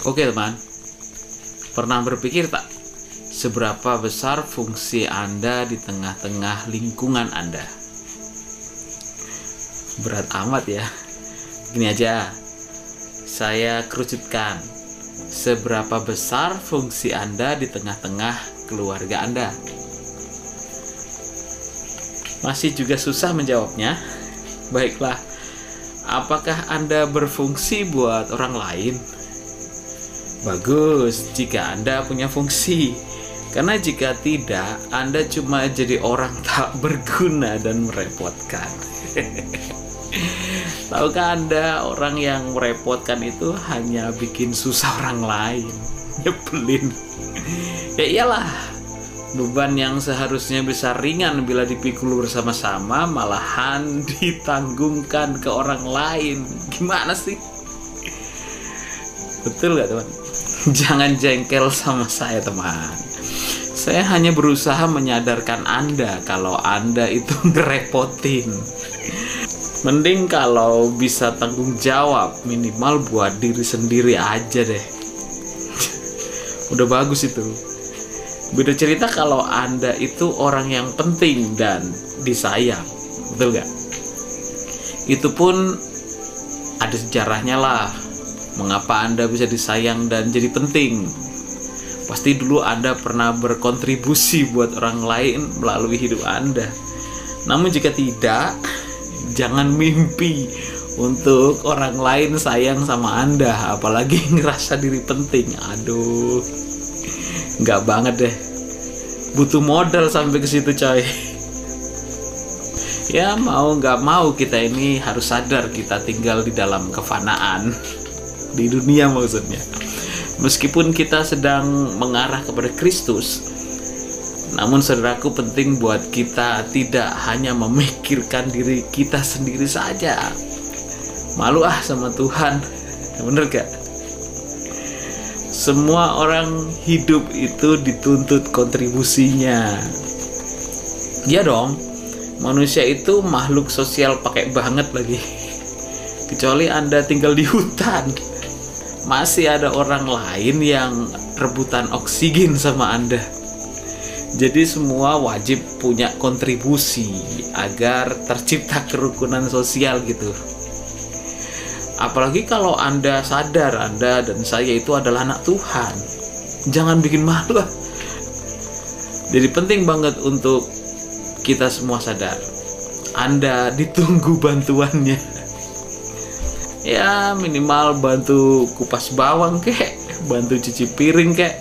Oke teman, pernah berpikir tak seberapa besar fungsi Anda di tengah-tengah lingkungan Anda? Berat amat ya. Gini aja, saya kerucutkan. Seberapa besar fungsi Anda di tengah-tengah keluarga Anda? Masih juga susah menjawabnya. Baiklah, apakah Anda berfungsi buat orang lain? Bagus jika Anda punya fungsi. Karena jika tidak, Anda cuma jadi orang tak berguna dan merepotkan. Tahukah Anda orang yang merepotkan itu hanya bikin susah orang lain? Nyebelin. ya iyalah, beban yang seharusnya bisa ringan bila dipikul bersama-sama malahan ditanggungkan ke orang lain. Gimana sih? Betul gak teman? Jangan jengkel sama saya teman. Saya hanya berusaha menyadarkan Anda kalau Anda itu ngerepotin. Mending kalau bisa tanggung jawab minimal buat diri sendiri aja deh. Udah bagus itu. Beda cerita kalau Anda itu orang yang penting dan disayang. Betul gak? Itu pun ada sejarahnya lah mengapa Anda bisa disayang dan jadi penting. Pasti dulu Anda pernah berkontribusi buat orang lain melalui hidup Anda. Namun jika tidak, jangan mimpi untuk orang lain sayang sama Anda, apalagi ngerasa diri penting. Aduh, nggak banget deh. Butuh modal sampai ke situ coy. Ya mau nggak mau kita ini harus sadar kita tinggal di dalam kefanaan di dunia maksudnya. Meskipun kita sedang mengarah kepada Kristus, namun saudaraku penting buat kita tidak hanya memikirkan diri kita sendiri saja. Malu ah sama Tuhan. Bener gak? Semua orang hidup itu dituntut kontribusinya. Ya dong, manusia itu makhluk sosial pakai banget lagi. Kecuali Anda tinggal di hutan masih ada orang lain yang rebutan oksigen sama Anda. Jadi semua wajib punya kontribusi agar tercipta kerukunan sosial gitu. Apalagi kalau Anda sadar Anda dan saya itu adalah anak Tuhan. Jangan bikin malu. Jadi penting banget untuk kita semua sadar. Anda ditunggu bantuannya ya minimal bantu kupas bawang kek bantu cuci piring kek.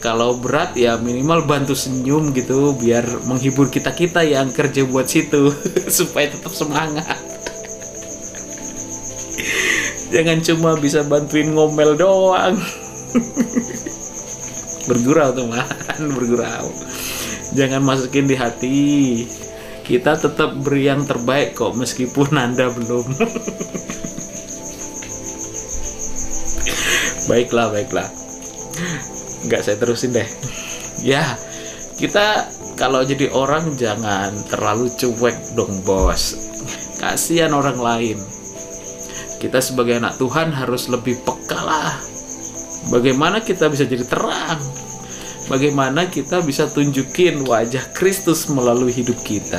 Kalau berat ya minimal bantu senyum gitu biar menghibur kita kita yang kerja buat situ supaya tetap semangat. Jangan cuma bisa bantuin ngomel doang. Bergurau teman bergurau. Jangan masukin di hati. Kita tetap beri yang terbaik kok meskipun anda belum baiklah baiklah. Nggak saya terusin deh. Ya kita kalau jadi orang jangan terlalu cuek dong bos. Kasihan orang lain. Kita sebagai anak Tuhan harus lebih peka lah. Bagaimana kita bisa jadi terang? Bagaimana kita bisa tunjukin wajah Kristus melalui hidup kita?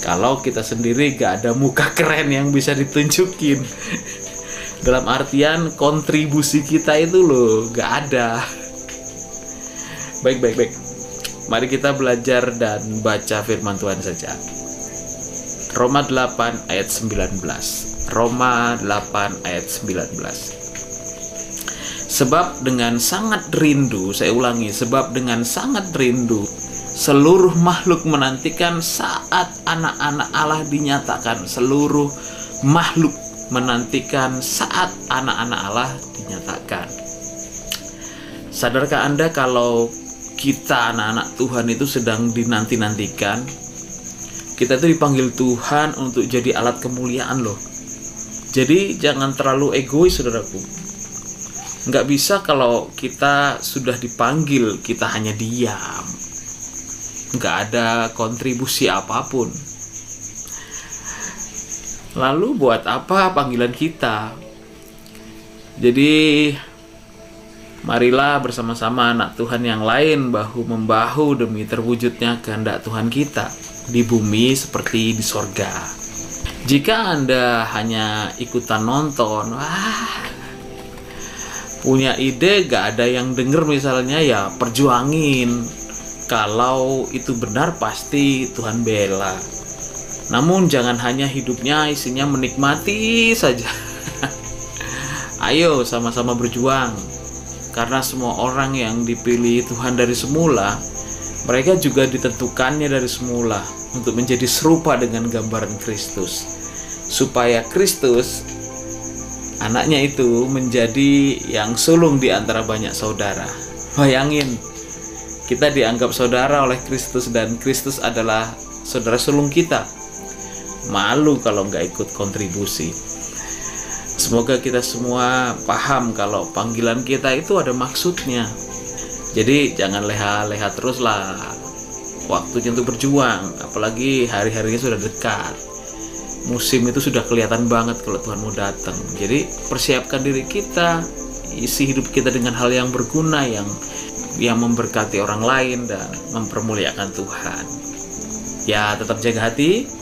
Kalau kita sendiri gak ada muka keren yang bisa ditunjukin dalam artian kontribusi kita itu loh gak ada. Baik baik baik. Mari kita belajar dan baca firman Tuhan saja. Roma 8 ayat 19 Roma 8 ayat 19 Sebab dengan sangat rindu, saya ulangi, sebab dengan sangat rindu seluruh makhluk menantikan saat anak-anak Allah dinyatakan. Seluruh makhluk menantikan saat anak-anak Allah dinyatakan. Sadarkah Anda kalau kita anak-anak Tuhan itu sedang dinanti-nantikan? Kita itu dipanggil Tuhan untuk jadi alat kemuliaan loh. Jadi jangan terlalu egois saudaraku. Nggak bisa kalau kita sudah dipanggil, kita hanya diam. Nggak ada kontribusi apa pun Lalu buat apa panggilan kita? Jadi Marilah bersama-sama anak Tuhan yang lain bahu-membahu demi terwujudnya kehendak Tuhan kita di bumi seperti di sorga. Jika Anda hanya ikutan nonton, wah, punya ide gak ada yang denger misalnya ya perjuangin. Kalau itu benar pasti Tuhan bela. Namun jangan hanya hidupnya isinya menikmati saja. Ayo sama-sama berjuang karena semua orang yang dipilih Tuhan dari semula, mereka juga ditentukannya dari semula untuk menjadi serupa dengan gambaran Kristus. Supaya Kristus anaknya itu menjadi yang sulung di antara banyak saudara. Bayangin, kita dianggap saudara oleh Kristus dan Kristus adalah saudara sulung kita. Malu kalau nggak ikut kontribusi. Semoga kita semua paham kalau panggilan kita itu ada maksudnya. Jadi jangan leha-leha terus lah. Waktunya untuk berjuang, apalagi hari-harinya sudah dekat. Musim itu sudah kelihatan banget kalau Tuhan mau datang. Jadi persiapkan diri kita, isi hidup kita dengan hal yang berguna yang yang memberkati orang lain dan mempermuliakan Tuhan. Ya, tetap jaga hati.